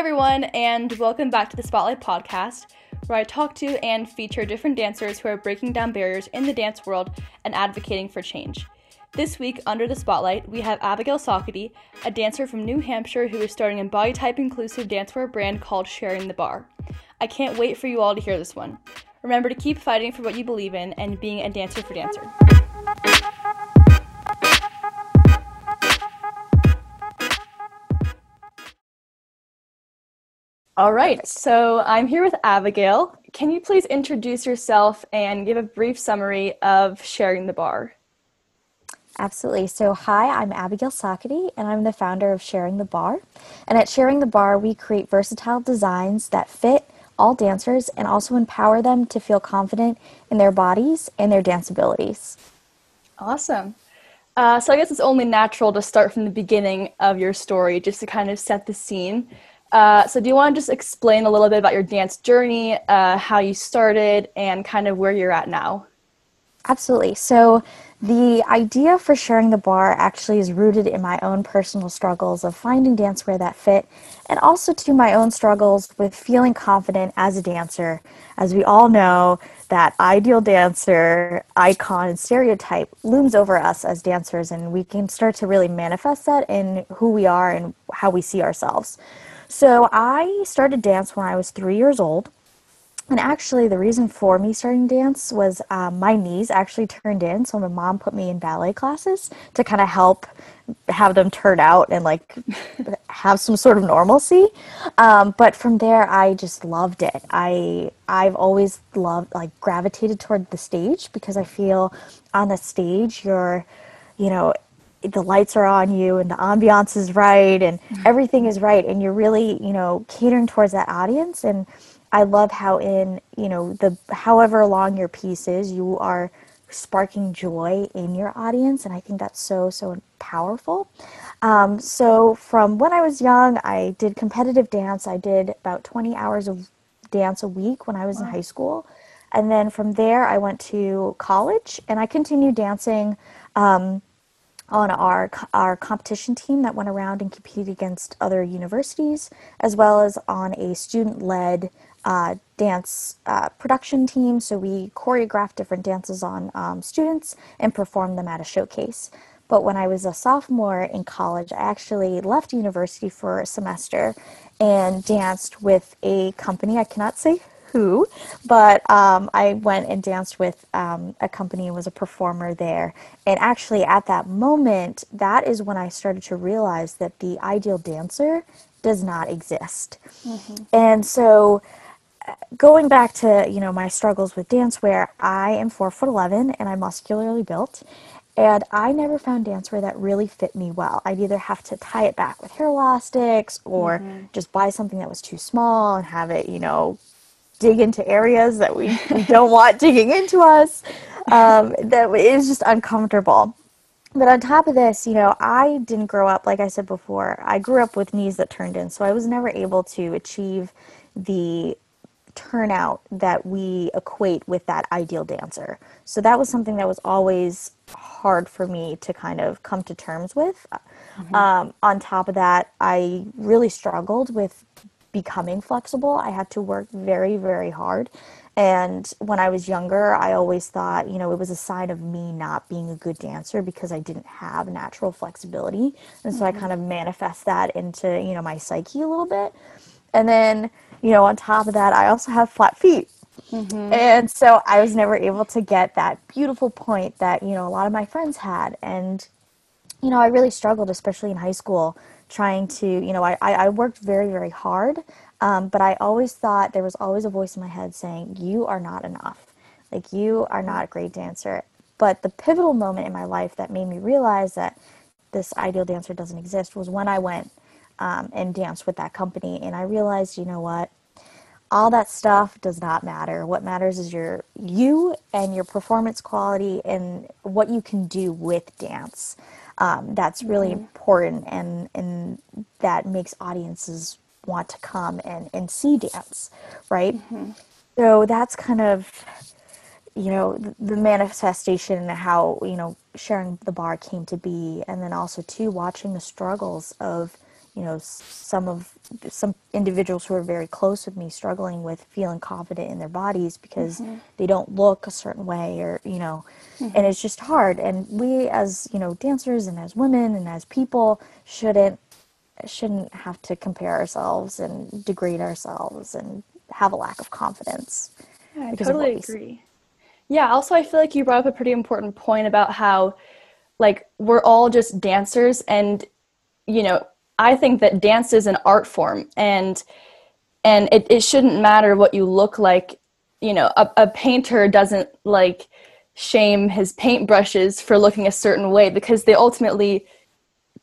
everyone, and welcome back to the Spotlight Podcast, where I talk to and feature different dancers who are breaking down barriers in the dance world and advocating for change. This week, under the spotlight, we have Abigail Saucity, a dancer from New Hampshire who is starting a body type inclusive dancewear brand called Sharing the Bar. I can't wait for you all to hear this one. Remember to keep fighting for what you believe in and being a dancer for dancer. All right, so I'm here with Abigail. Can you please introduce yourself and give a brief summary of Sharing the Bar? Absolutely. So, hi, I'm Abigail Saucity, and I'm the founder of Sharing the Bar. And at Sharing the Bar, we create versatile designs that fit all dancers and also empower them to feel confident in their bodies and their dance abilities. Awesome. Uh, so, I guess it's only natural to start from the beginning of your story just to kind of set the scene. Uh, so, do you want to just explain a little bit about your dance journey, uh, how you started, and kind of where you're at now? Absolutely. So, the idea for sharing the bar actually is rooted in my own personal struggles of finding dancewear that fit, and also to my own struggles with feeling confident as a dancer. As we all know, that ideal dancer icon and stereotype looms over us as dancers, and we can start to really manifest that in who we are and how we see ourselves. So I started dance when I was three years old. And actually, the reason for me starting dance was um, my knees actually turned in. So my mom put me in ballet classes to kind of help have them turn out and like have some sort of normalcy. Um, but from there, I just loved it. I I've always loved like gravitated toward the stage because I feel on the stage you're, you know, the lights are on you and the ambiance is right and mm-hmm. everything is right and you're really you know catering towards that audience. And i love how in you know the however long your piece is you are sparking joy in your audience. And i think that's so so powerful. Um, so from when i was young i did competitive dance. I did about 20 hours of dance a week when i was wow. in high school. And then from there i went to college and i continued dancing um, on our our competition team that went around and competed against other universities, as well as on a student-led uh, dance uh, production team. So we choreographed different dances on um, students and performed them at a showcase. But when I was a sophomore in college, I actually left university for a semester and danced with a company. I cannot say who, but um, I went and danced with um, a company and was a performer there. And actually, at that moment, that is when I started to realize that the ideal dancer does not exist. Mm-hmm. And so, uh, going back to you know my struggles with dance, dancewear, I am four foot eleven and I'm muscularly built. And I never found dancewear that really fit me well. I'd either have to tie it back with hair elastics or mm-hmm. just buy something that was too small and have it, you know, dig into areas that we, we don't want digging into us. Um, that is just uncomfortable. But on top of this, you know, I didn't grow up, like I said before, I grew up with knees that turned in. So I was never able to achieve the turnout that we equate with that ideal dancer. So that was something that was always hard for me to kind of come to terms with. Mm-hmm. Um, on top of that, I really struggled with becoming flexible. I had to work very, very hard. And when I was younger, I always thought, you know, it was a sign of me not being a good dancer because I didn't have natural flexibility. And so mm-hmm. I kind of manifest that into, you know, my psyche a little bit. And then, you know, on top of that, I also have flat feet. Mm-hmm. And so I was never able to get that beautiful point that, you know, a lot of my friends had. And, you know, I really struggled, especially in high school, trying to, you know, I, I worked very, very hard, um, but I always thought there was always a voice in my head saying, you are not enough. Like, you are not a great dancer. But the pivotal moment in my life that made me realize that this ideal dancer doesn't exist was when I went um, and danced with that company. And I realized, you know what? All that stuff does not matter. What matters is your you and your performance quality and what you can do with dance um, that's really mm-hmm. important and and that makes audiences want to come and, and see dance right mm-hmm. so that's kind of you know the, the manifestation and how you know sharing the bar came to be and then also too watching the struggles of you know some of some individuals who are very close with me struggling with feeling confident in their bodies because mm-hmm. they don't look a certain way or you know mm-hmm. and it's just hard and we as you know dancers and as women and as people shouldn't shouldn't have to compare ourselves and degrade ourselves and have a lack of confidence yeah, i totally agree yeah also i feel like you brought up a pretty important point about how like we're all just dancers and you know I think that dance is an art form and and it, it shouldn't matter what you look like. You know, a, a painter doesn't like shame his paintbrushes for looking a certain way because they ultimately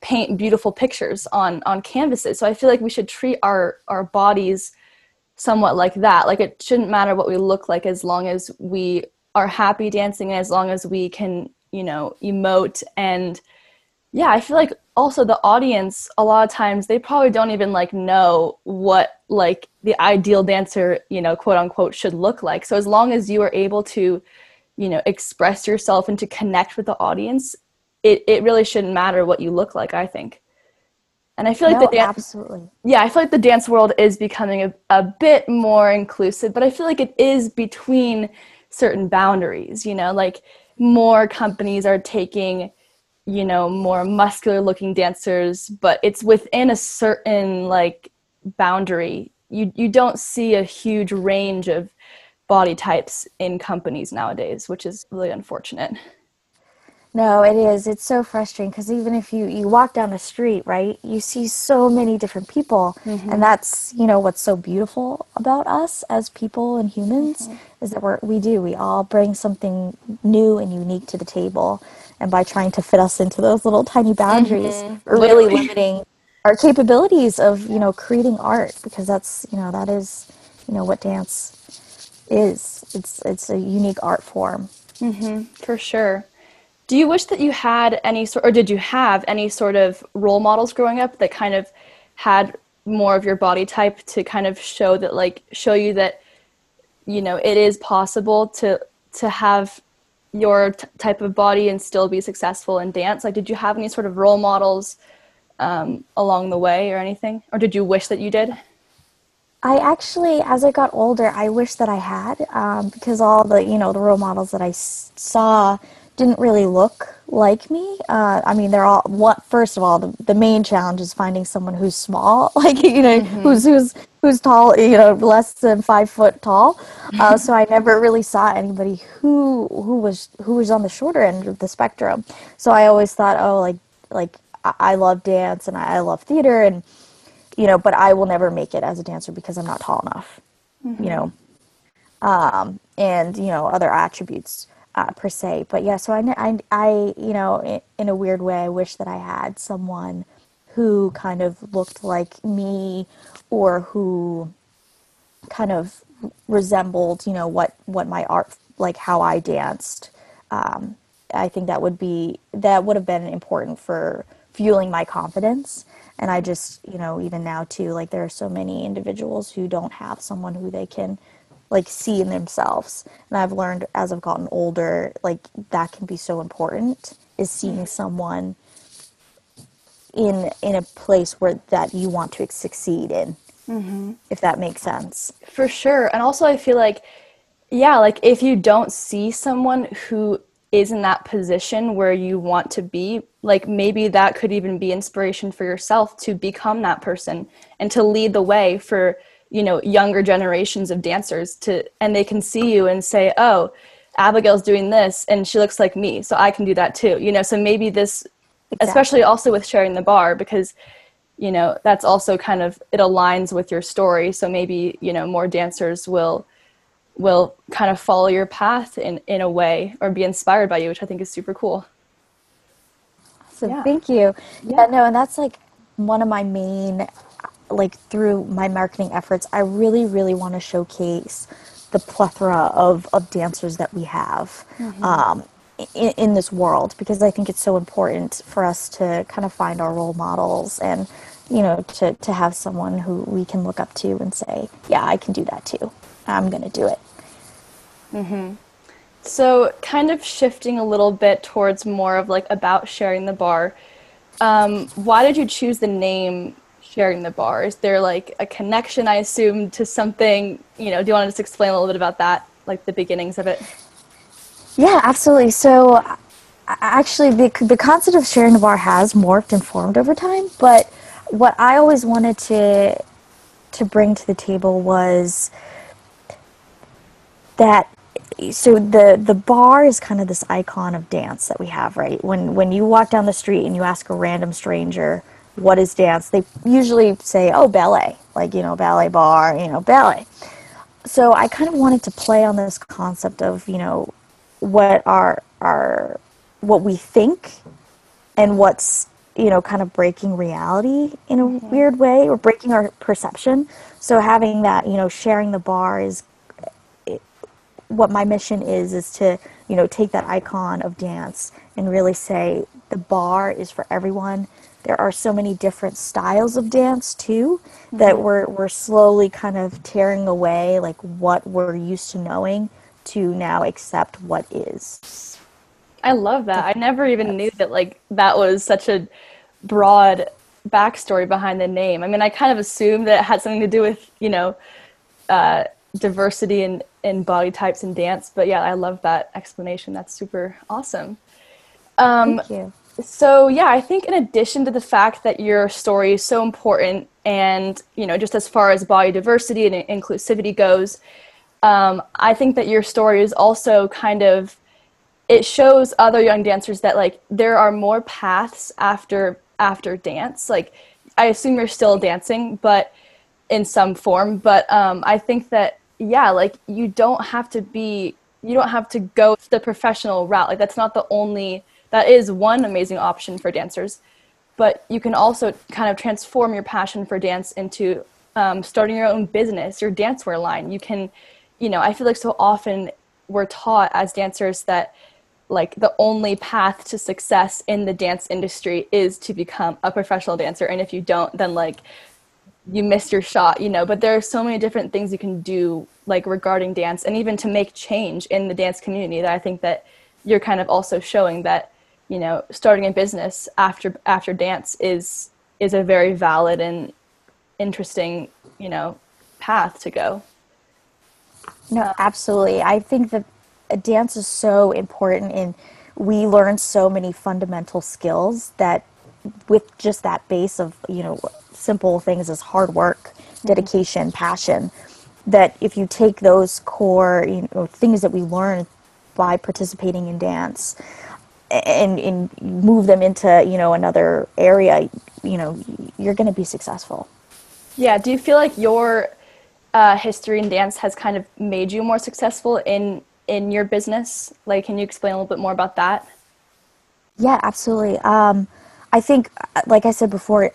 paint beautiful pictures on on canvases. So I feel like we should treat our our bodies somewhat like that. Like it shouldn't matter what we look like as long as we are happy dancing and as long as we can, you know, emote and yeah, I feel like also the audience a lot of times they probably don't even like know what like the ideal dancer, you know, quote unquote should look like. So as long as you are able to, you know, express yourself and to connect with the audience, it, it really shouldn't matter what you look like, I think. And I feel like no, the dance absolutely. Yeah, I feel like the dance world is becoming a, a bit more inclusive, but I feel like it is between certain boundaries, you know, like more companies are taking you know more muscular looking dancers but it's within a certain like boundary. You you don't see a huge range of body types in companies nowadays which is really unfortunate no, it is. It's so frustrating because even if you, you walk down the street, right, you see so many different people. Mm-hmm. And that's, you know, what's so beautiful about us as people and humans mm-hmm. is that we're, we do. We all bring something new and unique to the table and by trying to fit us into those little tiny boundaries mm-hmm. we're really limiting our capabilities of you know creating art because that's you know that is you know what dance is it's it's a unique art form mm-hmm, for sure do you wish that you had any sort or did you have any sort of role models growing up that kind of had more of your body type to kind of show that like show you that you know it is possible to to have your t- type of body and still be successful in dance? Like, did you have any sort of role models um, along the way or anything? Or did you wish that you did? I actually, as I got older, I wish that I had um, because all the, you know, the role models that I s- saw didn't really look like me. Uh, I mean, they're all what. First of all, the, the main challenge is finding someone who's small, like you know, mm-hmm. who's who's who's tall, you know, less than five foot tall. Uh, so I never really saw anybody who who was who was on the shorter end of the spectrum. So I always thought, oh, like like I love dance and I love theater and you know, but I will never make it as a dancer because I'm not tall enough. Mm-hmm. You know, um, and you know other attributes uh, per se. But yeah, so I, I, I you know, in, a weird way, I wish that I had someone who kind of looked like me or who kind of resembled, you know, what, what my art, like how I danced. Um, I think that would be, that would have been important for fueling my confidence. And I just, you know, even now too, like there are so many individuals who don't have someone who they can like see in themselves. And I've learned as I've gotten older, like that can be so important is seeing someone in in a place where that you want to succeed in. Mm-hmm. If that makes sense. For sure. And also I feel like yeah, like if you don't see someone who is in that position where you want to be, like maybe that could even be inspiration for yourself to become that person and to lead the way for you know younger generations of dancers to and they can see you and say oh abigail's doing this and she looks like me so i can do that too you know so maybe this exactly. especially also with sharing the bar because you know that's also kind of it aligns with your story so maybe you know more dancers will will kind of follow your path in in a way or be inspired by you which i think is super cool so yeah. thank you yeah. yeah no and that's like one of my main like through my marketing efforts, I really, really want to showcase the plethora of, of dancers that we have mm-hmm. um, in, in, this world because I think it's so important for us to kind of find our role models and, you know, to, to have someone who we can look up to and say, yeah, I can do that too. I'm going to do it. Mm-hmm. So, kind of shifting a little bit towards more of like about sharing the bar. Um, why did you choose the name sharing the bar? Is there like a connection, I assume, to something? You know, do you want to just explain a little bit about that, like the beginnings of it? Yeah, absolutely. So, actually, the, the concept of sharing the bar has morphed and formed over time, but what I always wanted to to bring to the table was that so the the bar is kind of this icon of dance that we have, right? When when you walk down the street and you ask a random stranger what is dance, they usually say, "Oh, ballet." Like, you know, ballet barre, you know, ballet. So I kind of wanted to play on this concept of, you know, what our our what we think and what's you know kind of breaking reality in a mm-hmm. weird way or breaking our perception so having that you know sharing the bar is what my mission is is to you know take that icon of dance and really say the bar is for everyone there are so many different styles of dance too mm-hmm. that we're we're slowly kind of tearing away like what we're used to knowing to now accept what is i love that i never even knew that like that was such a broad backstory behind the name i mean i kind of assumed that it had something to do with you know uh, diversity in, in body types and dance. But yeah, I love that explanation. That's super awesome. Um, Thank you. So yeah, I think in addition to the fact that your story is so important, and you know, just as far as body diversity and inclusivity goes, um, I think that your story is also kind of it shows other young dancers that like there are more paths after after dance. Like I assume you're still dancing, but in some form. But um, I think that yeah, like you don't have to be, you don't have to go the professional route. Like that's not the only, that is one amazing option for dancers. But you can also kind of transform your passion for dance into um, starting your own business, your dancewear line. You can, you know, I feel like so often we're taught as dancers that like the only path to success in the dance industry is to become a professional dancer and if you don't then like you missed your shot you know but there are so many different things you can do like regarding dance and even to make change in the dance community that i think that you're kind of also showing that you know starting a business after after dance is is a very valid and interesting you know path to go. No absolutely. I think that dance is so important and we learn so many fundamental skills that with just that base of you know simple things as hard work, mm-hmm. dedication, passion, that if you take those core you know, things that we learn by participating in dance and, and move them into you know another area, you know you're going to be successful. Yeah. Do you feel like your uh, history in dance has kind of made you more successful in in your business? Like, can you explain a little bit more about that? Yeah, absolutely. Um, I think, like I said before,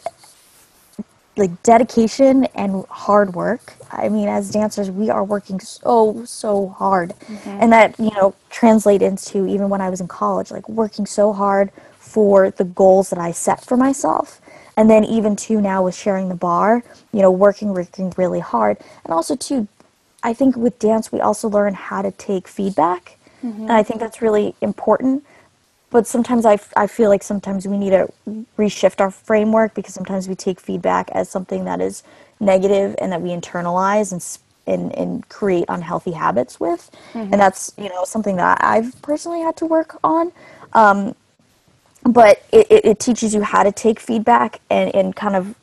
like dedication and hard work. I mean, as dancers, we are working so so hard, mm-hmm. and that you know translate into even when I was in college, like working so hard for the goals that I set for myself, and then even too now with sharing the bar, you know, working working really hard, and also too, I think with dance we also learn how to take feedback, mm-hmm. and I think that's really important but sometimes I, I feel like sometimes we need to reshift our framework because sometimes we take feedback as something that is negative and that we internalize and and, and create unhealthy habits with. Mm-hmm. and that's you know something that i've personally had to work on. Um, but it, it, it, teaches you how to take feedback and, and kind of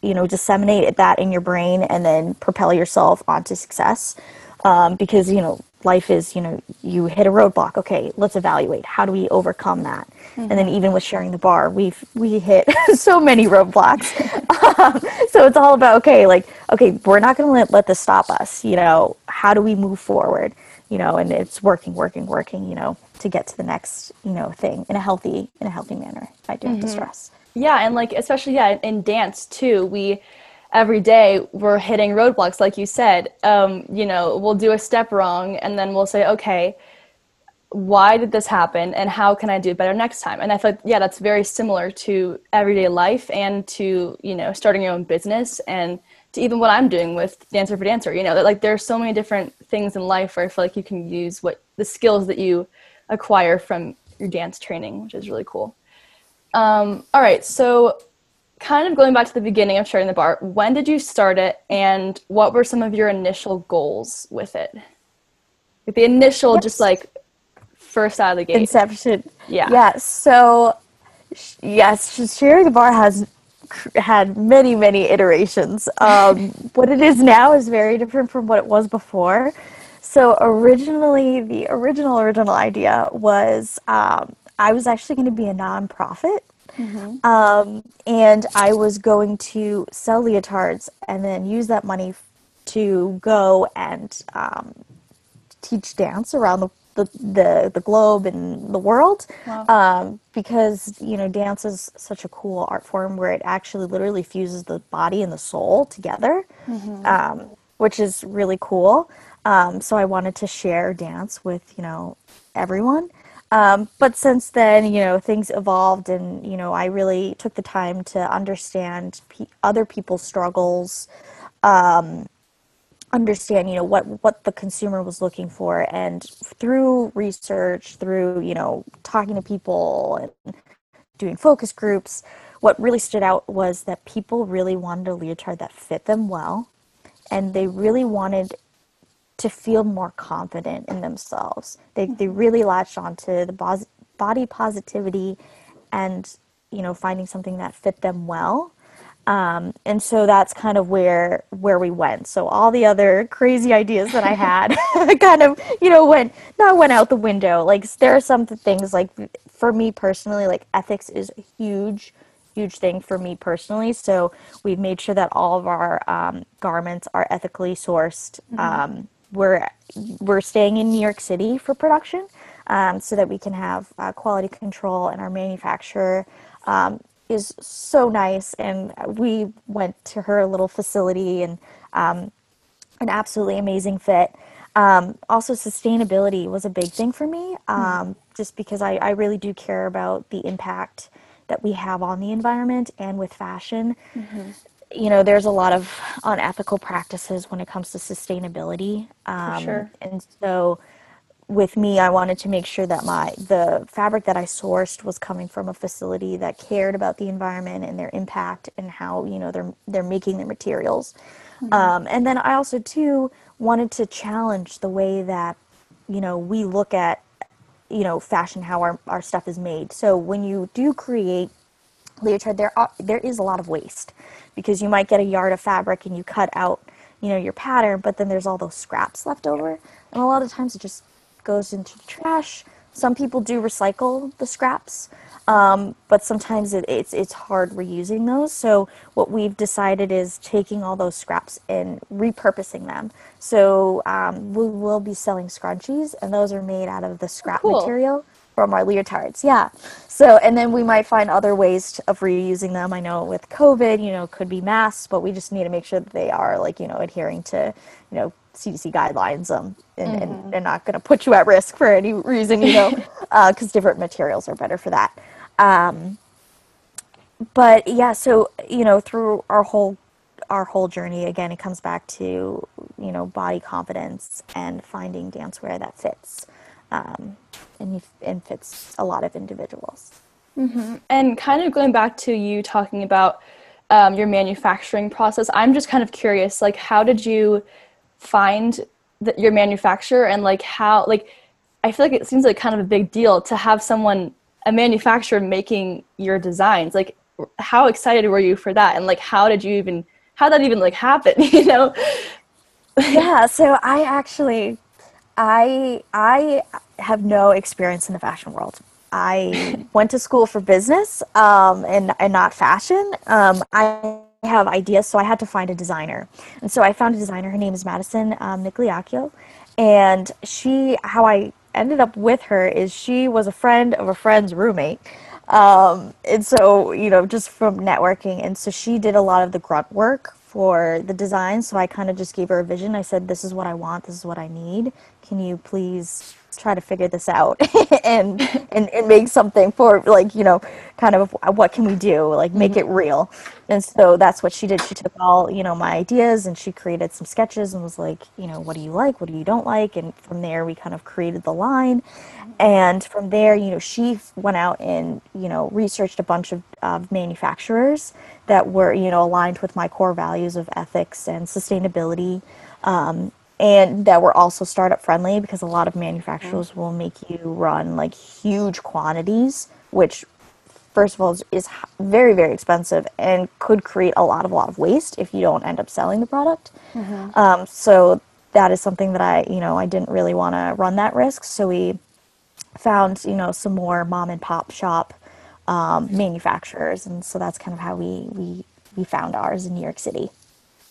you know disseminate that in your brain and then propel yourself onto success. Um, because you know life is you know you hit a roadblock okay let's evaluate how do we overcome that mm-hmm. and then mm-hmm. even with sharing the bar we've we hit so many roadblocks um, so it's all about okay like okay we're not going to let, let this stop us you know how do we move forward you know and it's working working working you know to get to the next you know thing in a healthy in a healthy manner i do mm-hmm. have to mm-hmm. stress yeah and like especially yeah in dance too we every day we're hitting roadblocks like you said um, you know we'll do a step wrong and then we'll say okay why did this happen and how can i do better next time? And i thought yeah that's very similar to everyday life and to you know starting your own business and to even what i'm doing with dancer for dancer you know that like there's so many different things in life where i feel like you can use what the skills that you acquire from your dance training which is really cool. Um, all right so kind of going back to the beginning of sharing the bar, when did you start it and what were some of your initial goals with it? Like the initial, yes. just like first out of the gate. Inception. Yeah. Yeah. So, yes, sharing the bar has had many, many iterations. Um, what it is now is very different from what it was before. So originally, the original original idea was um, I was actually going to be a nonprofit, mm-hmm. um, and I was going to sell leotards and then use that money to go and um, teach dance around the the, the, the globe and the world wow. um, because you know dance is such a cool art form where it actually literally fuses the body and the soul together mm-hmm. um, which is really cool um, so i wanted to share dance with you know everyone um, but since then you know things evolved and you know i really took the time to understand pe- other people's struggles um, understand you know what what the consumer was looking for. And through research through you know talking to people and doing focus groups what really stood out was that people really wanted a leotard that fit them well. And they really wanted to feel more confident in themselves they, they mm-hmm. really latched onto the body positivity and you know finding something that fit them well um, and so that's kind of where where we went. So all the other crazy ideas that I had kind of you know went not went out the window. Like there are some things like for me personally, like ethics is a huge huge thing for me personally. So we've made sure that all of our um, garments are ethically sourced. Mm-hmm. Um, we're we're staying in New York City for production, um, so that we can have uh, quality control And our manufacturer. Um, is so nice, and we went to her little facility and um, an absolutely amazing fit. Um, also, sustainability was a big thing for me, um, mm-hmm. just because I, I, really do care about the impact that we have on the environment and with fashion. Mm-hmm. You know, there's a lot of unethical practices when it comes to sustainability. Um, sure. And so, with me, I wanted to make sure that my the fabric that I sourced was coming from a facility that cared about the environment and their impact and how you know they're they're making their materials. Mm-hmm. Um, and then I also too wanted to challenge the way that you know we look at you know fashion how our, our stuff is made. So when you do create leotard, there are, there is a lot of waste because you might get a yard of fabric and you cut out you know your pattern, but then there's all those scraps left over, and a lot of times it just goes into the trash. Some people do recycle the scraps, um, but sometimes it, it's it's hard reusing those. So what we've decided is taking all those scraps and repurposing them. So um, we will be selling scrunchies, and those are made out of the scrap cool. material from our leotards. Yeah. So, and then we might find other ways of reusing them. I know with COVID, you know, could be masks, but we just need to make sure that they are like, you know, adhering to, you know, CDC guidelines um, and, mm-hmm. and, and, not going to put you at risk for any reason, you know, because uh, different materials are better for that. Um, but yeah, so you know, through our whole our whole journey, again, it comes back to you know body confidence and finding dancewear that fits um, and and fits a lot of individuals. Mm-hmm. And kind of going back to you talking about um, your manufacturing process, I'm just kind of curious, like, how did you find the, your manufacturer and like how like I feel like it seems like kind of a big deal to have someone a manufacturer making your designs. Like how excited were you for that and like how did you even how that even like happen, you know? yeah, so I actually I I have no experience in the fashion world. I went to school for business um, and, and not fashion. Um, I have ideas, so I had to find a designer. And so I found a designer. Her name is Madison um, Nigliacchio. And she, how I ended up with her is she was a friend of a friend's roommate. Um, and so, you know, just from networking. And so she did a lot of the grunt work for the design. So I kind of just gave her a vision. I said, This is what I want, this is what I need. Can you please try to figure this out and, and and make something for like you know kind of what can we do like make mm-hmm. it real. And so that's what she did. She took all you know my ideas and she created some sketches and was like you know what do you like? What do you don't like? And from there we kind of created the line. And from there, you know, she went out and you know researched a bunch of, of manufacturers that were you know aligned with my core values of ethics and sustainability. Um, and that were also startup friendly because a lot of manufacturers will make you run like huge quantities, which first of all is, is very very expensive and could create a lot of a lot of waste if you don't end up selling the product. Um, so that is something that I you know I didn't really want to run that risk. So we found you know some more mom and pop shop um, manufacturers, and so that's kind of how we we we found ours in New York City.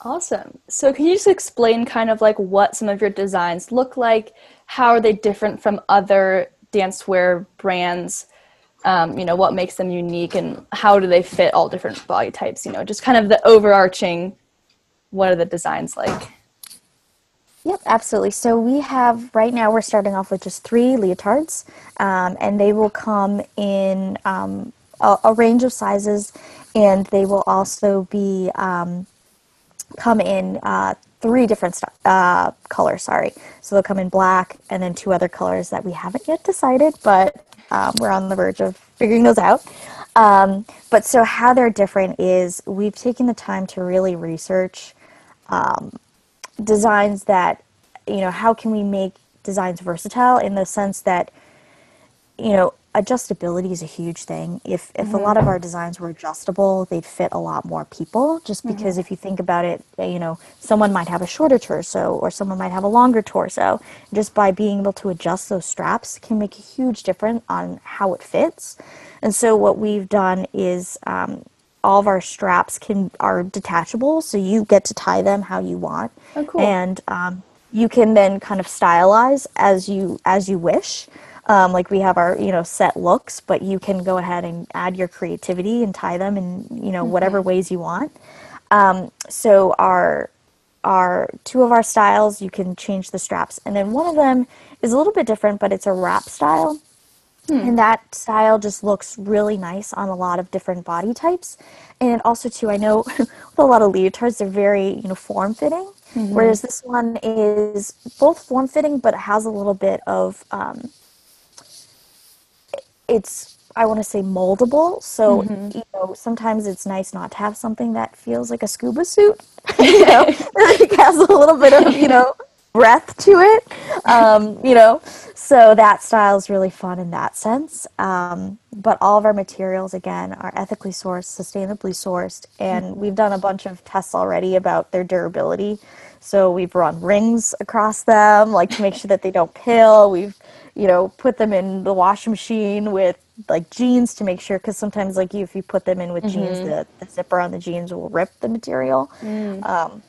Awesome. So can you just explain kind of like what some of your designs look like? How are they different from other dancewear brands? Um, you know, what makes them unique and how do they fit all different body types? You know, just kind of the overarching what are the designs like? Yep, absolutely. So we have right now we're starting off with just three leotards, um, and they will come in um, a, a range of sizes, and they will also be um, come in uh, three different st- uh, colors. Sorry, so they'll come in black and then two other colors that we haven't yet decided, but um, we're on the verge of figuring those out. Um, but so how they're different is we've taken the time to really research um, designs that you know how can we make designs versatile in the sense that you know adjustability is a huge thing. If if a lot of our designs were adjustable they'd fit a lot more people just because if you think about it uh, you know someone might have a shorter torso or someone might have a longer torso. Just by being able to adjust those straps can make a huge difference on how it fits. And so what we've done is um, all of our straps can are detachable so you get to tie them how you want. Oh, cool. and um, you can then kind of stylize as you as you wish um, like we have our you know set looks but you can go ahead and add your creativity and tie them in you know whatever ways you want. Um, so our our two of our styles you can change the straps. And then one of them is a little bit different but it's a wrap style. And that style just looks really nice on a lot of different body types. And also too i know with a lot of leotards they're very you know form fitting whereas this one is both form fitting but it has a little bit of um, it's i want to say moldable so you know sometimes it's nice not to have something that feels like a scuba suit you know? It has a little bit of you know breath to it um, you know? So that style is really fun in that sense um, but all of our materials again are ethically sourced sustainably sourced and we've done a bunch of tests already about their durability. So we've run rings across them like to make sure that they don't pill we've you know put them in the washing machine with like jeans to make sure because sometimes like you, if you put them in with jeans the, the zipper on the jeans will rip the material um,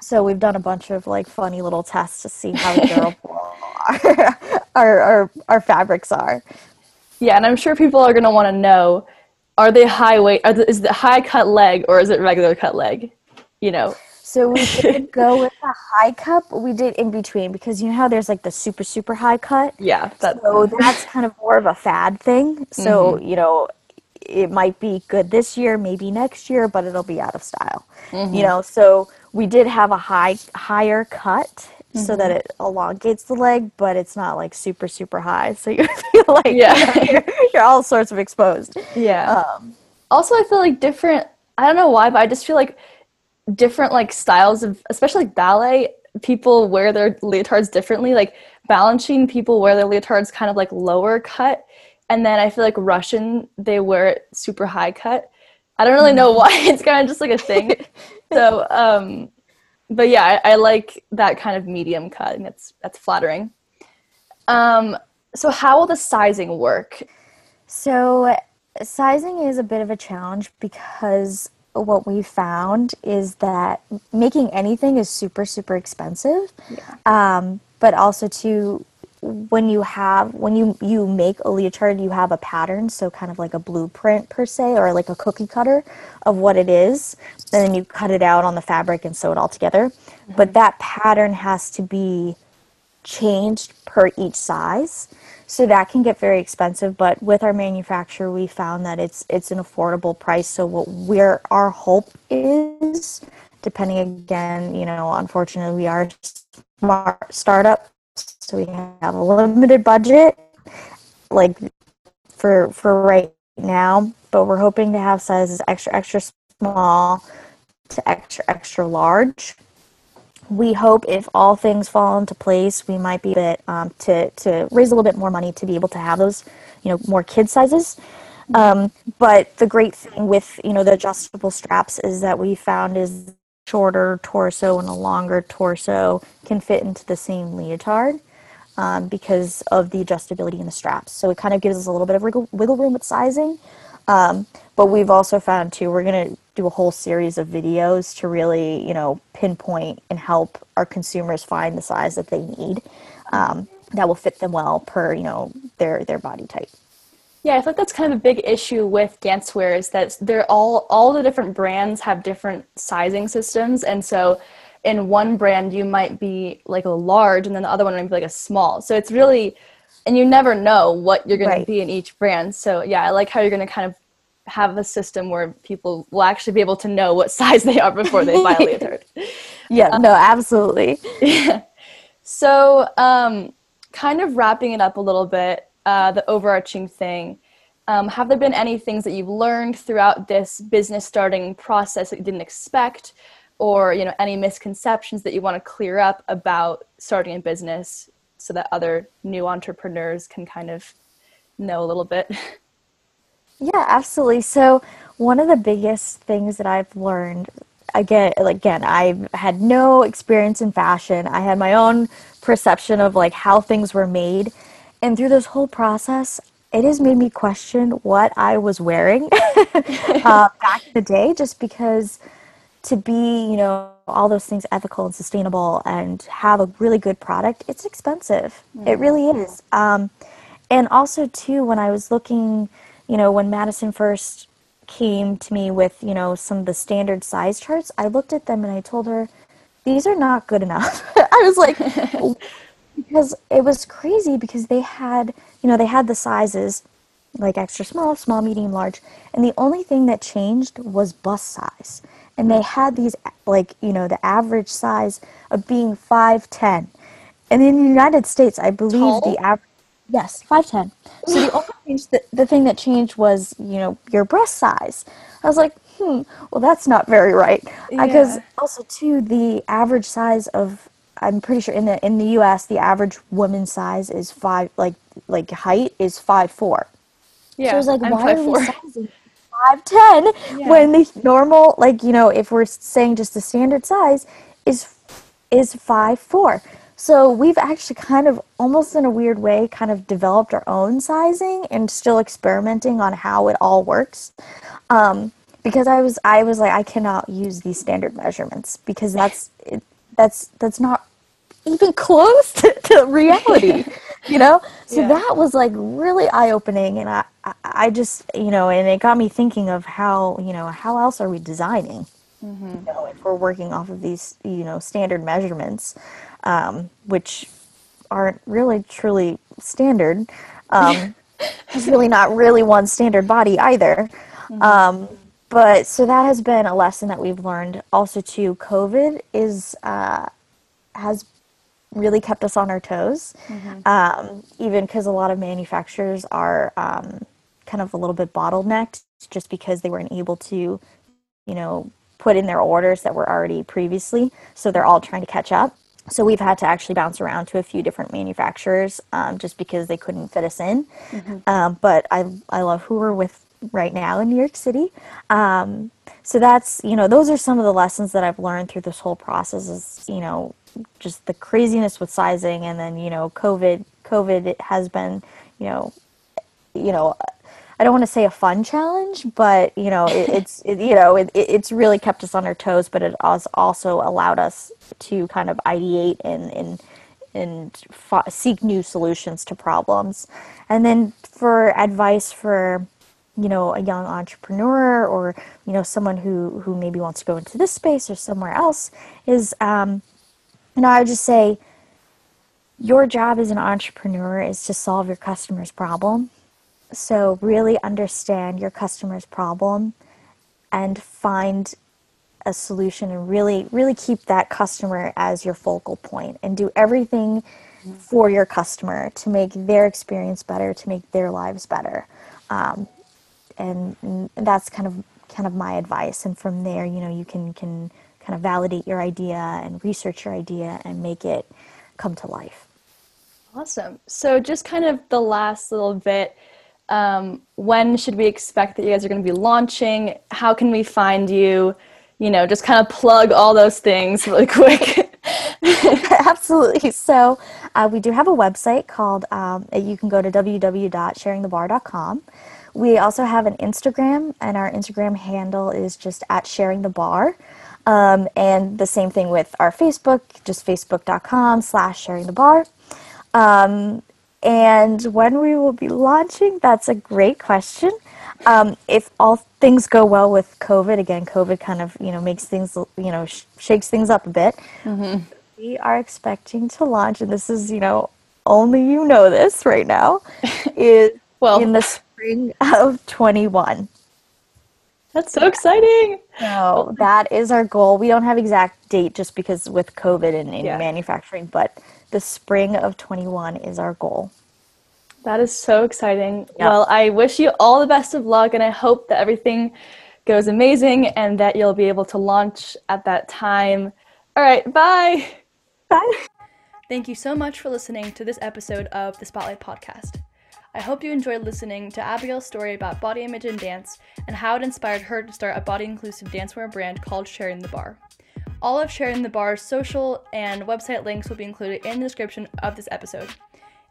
so we've done a bunch of like funny little tests to see how durable our, our, our, our fabrics are. Yeah, and I'm sure people are going to want to know are they high weight? Are the, is it high cut leg or is it regular cut leg? You know, So we did go with a high cup. we did in between because you know how there's like the super, super high cut? yeah, that, So that's kind of more of a fad thing. So, Mm-hmm. you know, it might be good this year, maybe next year, but it'll be out of style. Mm-hmm. You know, so we did have a high higher cut so that Mm-hmm. it elongates the leg, but it's not like super super high. So you feel like You know, you're, you're all sorts of exposed. yeah. Um, also, I feel like different, I don't know why, but I just feel like different like styles of, especially like ballet, people wear their leotards differently. Like Balanchine, people wear their leotards kind of like lower cut. And then I feel like Russian, they wear it super high cut. I don't really know why. It's kind of just like a thing. so, um, but yeah, I, I like that kind of medium cut, and that's that's flattering. Um, so how will the sizing work? So, sizing is a bit of a challenge because what we found is that making anything is super, super expensive. Yeah. Um, but also, to when you have when you you make a leotard, you have a pattern, so kind of like a blueprint per se, or like a cookie cutter of what it is, and then you cut it out on the fabric and sew it all together. But that pattern has to be changed per each size. So that can get very expensive, but with our manufacturer, we found that it's it's an affordable price. So what we're our hope is, depending again, you know, unfortunately, we are smart startup, so we have a limited budget. like for for right now, but we're hoping to have sizes extra extra small to extra extra large. We hope if all things fall into place, we might be able um, to to raise a little bit more money to be able to have those, you know, more kid sizes. Um, but the great thing with you know the adjustable straps is that we found is shorter torso and a longer torso can fit into the same leotard um, because of the adjustability in the straps. So it kind of gives us a little bit of wiggle, wiggle room with sizing. Um, but we've also found too, we're going to do a whole series of videos to really, you know, pinpoint and help our consumers find the size that they need um, that will fit them well per, you know, their, their body type. Yeah, I feel like that's kind of a big issue with dancewear is that they're all all the different brands have different sizing systems, and so in one brand you might be like a large, and then the other one might be like a small. So it's really, and you never know what you're going right. to be in each brand. So yeah, I like how you're going to kind of have a system where people will actually be able to know what size they are before they buy a leotard. yeah, um, no, absolutely. Yeah. So, um, kind of wrapping it up a little bit, uh, the overarching thing. Um, have there been any things that you've learned throughout this business starting process that you didn't expect, or you know any misconceptions that you want to clear up about starting a business, so that other new entrepreneurs can kind of know a little bit? Yeah, absolutely. So one of the biggest things that I've learned again again i've had no experience in fashion i had my own perception of like how things were made and through this whole process, it has made me question what I was wearing uh, back in the day, just because to be, you know, all those things ethical and sustainable and have a really good product, it's expensive. Mm-hmm. It really is. Um, and also, too, when I was looking, you know, when Madison first came to me with, you know, some of the standard size charts, I looked at them and I told her, these are not good enough. I was like, because it was crazy because they had you know they had the sizes like extra small small medium large and the only thing that changed was bust size and they had these like you know the average size of being 510 and in the united states i believe Tall? the average yes 510 so the only change the, the thing that changed was you know your breast size i was like hmm well that's not very right because yeah. also too the average size of I'm pretty sure in the in the U.S. the average woman's size is five, like like height is five four. Yeah, so I was like, I'm why are we sizing five ten yeah. when the normal, like you know, if we're saying just the standard size is is five four. So we've actually kind of almost in a weird way kind of developed our own sizing and still experimenting on how it all works. Um, because I was I was like I cannot use these standard measurements because that's it, that's that's not even close to, to reality you know so yeah. that was like really eye-opening and I, I just you know and it got me thinking of how you know how else are we designing mm-hmm. you know, if we're working off of these you know standard measurements um, which aren't really truly standard um, there's really not really one standard body either mm-hmm. um, but so that has been a lesson that we've learned also too covid is uh, has really kept us on our toes, mm-hmm. um, even because a lot of manufacturers are um, kind of a little bit bottlenecked just because they weren't able to, you know, put in their orders that were already previously. So they're all trying to catch up. So we've had to actually bounce around to a few different manufacturers um, just because they couldn't fit us in. Mm-hmm. Um, but I, I love who we're with right now in New York City. Um, so that's, you know, those are some of the lessons that I've learned through this whole process is, you know, just the craziness with sizing and then you know covid covid has been you know you know I don't want to say a fun challenge, but you know, it, it's it, you know, it, it's really kept us on our toes, but it also allowed us to kind of ideate and and and f- seek new solutions to problems. And then for advice for you know a young entrepreneur or you know someone who who maybe wants to go into this space or somewhere else is um, and I would just say your job as an entrepreneur is to solve your customer's problem. So, really understand your customer's problem and find a solution and really, really keep that customer as your focal point and do everything for your customer to make their experience better, to make their lives better. Um, and, and that's kind of kind of my advice. And from there, you know, you can can kind of validate your idea and research your idea and make it come to life. Awesome. So just kind of the last little bit. Um, when should we expect that you guys are going to be launching? How can we find you? You know, just kind of plug all those things really quick. Absolutely. So uh, we do have a website called, um, you can go to www.sharingthebar.com. We also have an Instagram, and our Instagram handle is just at sharing the bar. Um, and the same thing with our Facebook, just facebook.com slash sharing the bar. Um, and when we will be launching, that's a great question. Um, if all things go well with COVID, again, COVID kind of you know makes things you know sh- shakes things up a bit. Mm-hmm. We are expecting to launch, and this is you know only you know this right now, is well in the spring of twenty one. That's so exciting. So oh that is our goal. We don't have exact date just because with COVID and, and yeah. manufacturing, but the spring of 21 is our goal. That is so exciting. Yep. Well, I wish you all the best of luck and I hope that everything goes amazing and that you'll be able to launch at that time. All right, bye. Bye. Thank you so much for listening to this episode of the Spotlight Podcast. I hope you enjoyed listening to Abigail's story about body image and dance and how it inspired her to start a body inclusive dancewear brand called Sharing the Bar. All of Sharing the Bar's social and website links will be included in the description of this episode.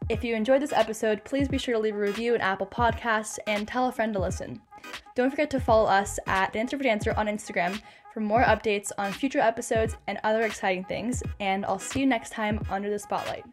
If you enjoyed this episode, please be sure to leave a review in Apple Podcasts and tell a friend to listen. Don't forget to follow us at Dancer for Dancer on Instagram for more updates on future episodes and other exciting things, and I'll see you next time under the spotlight.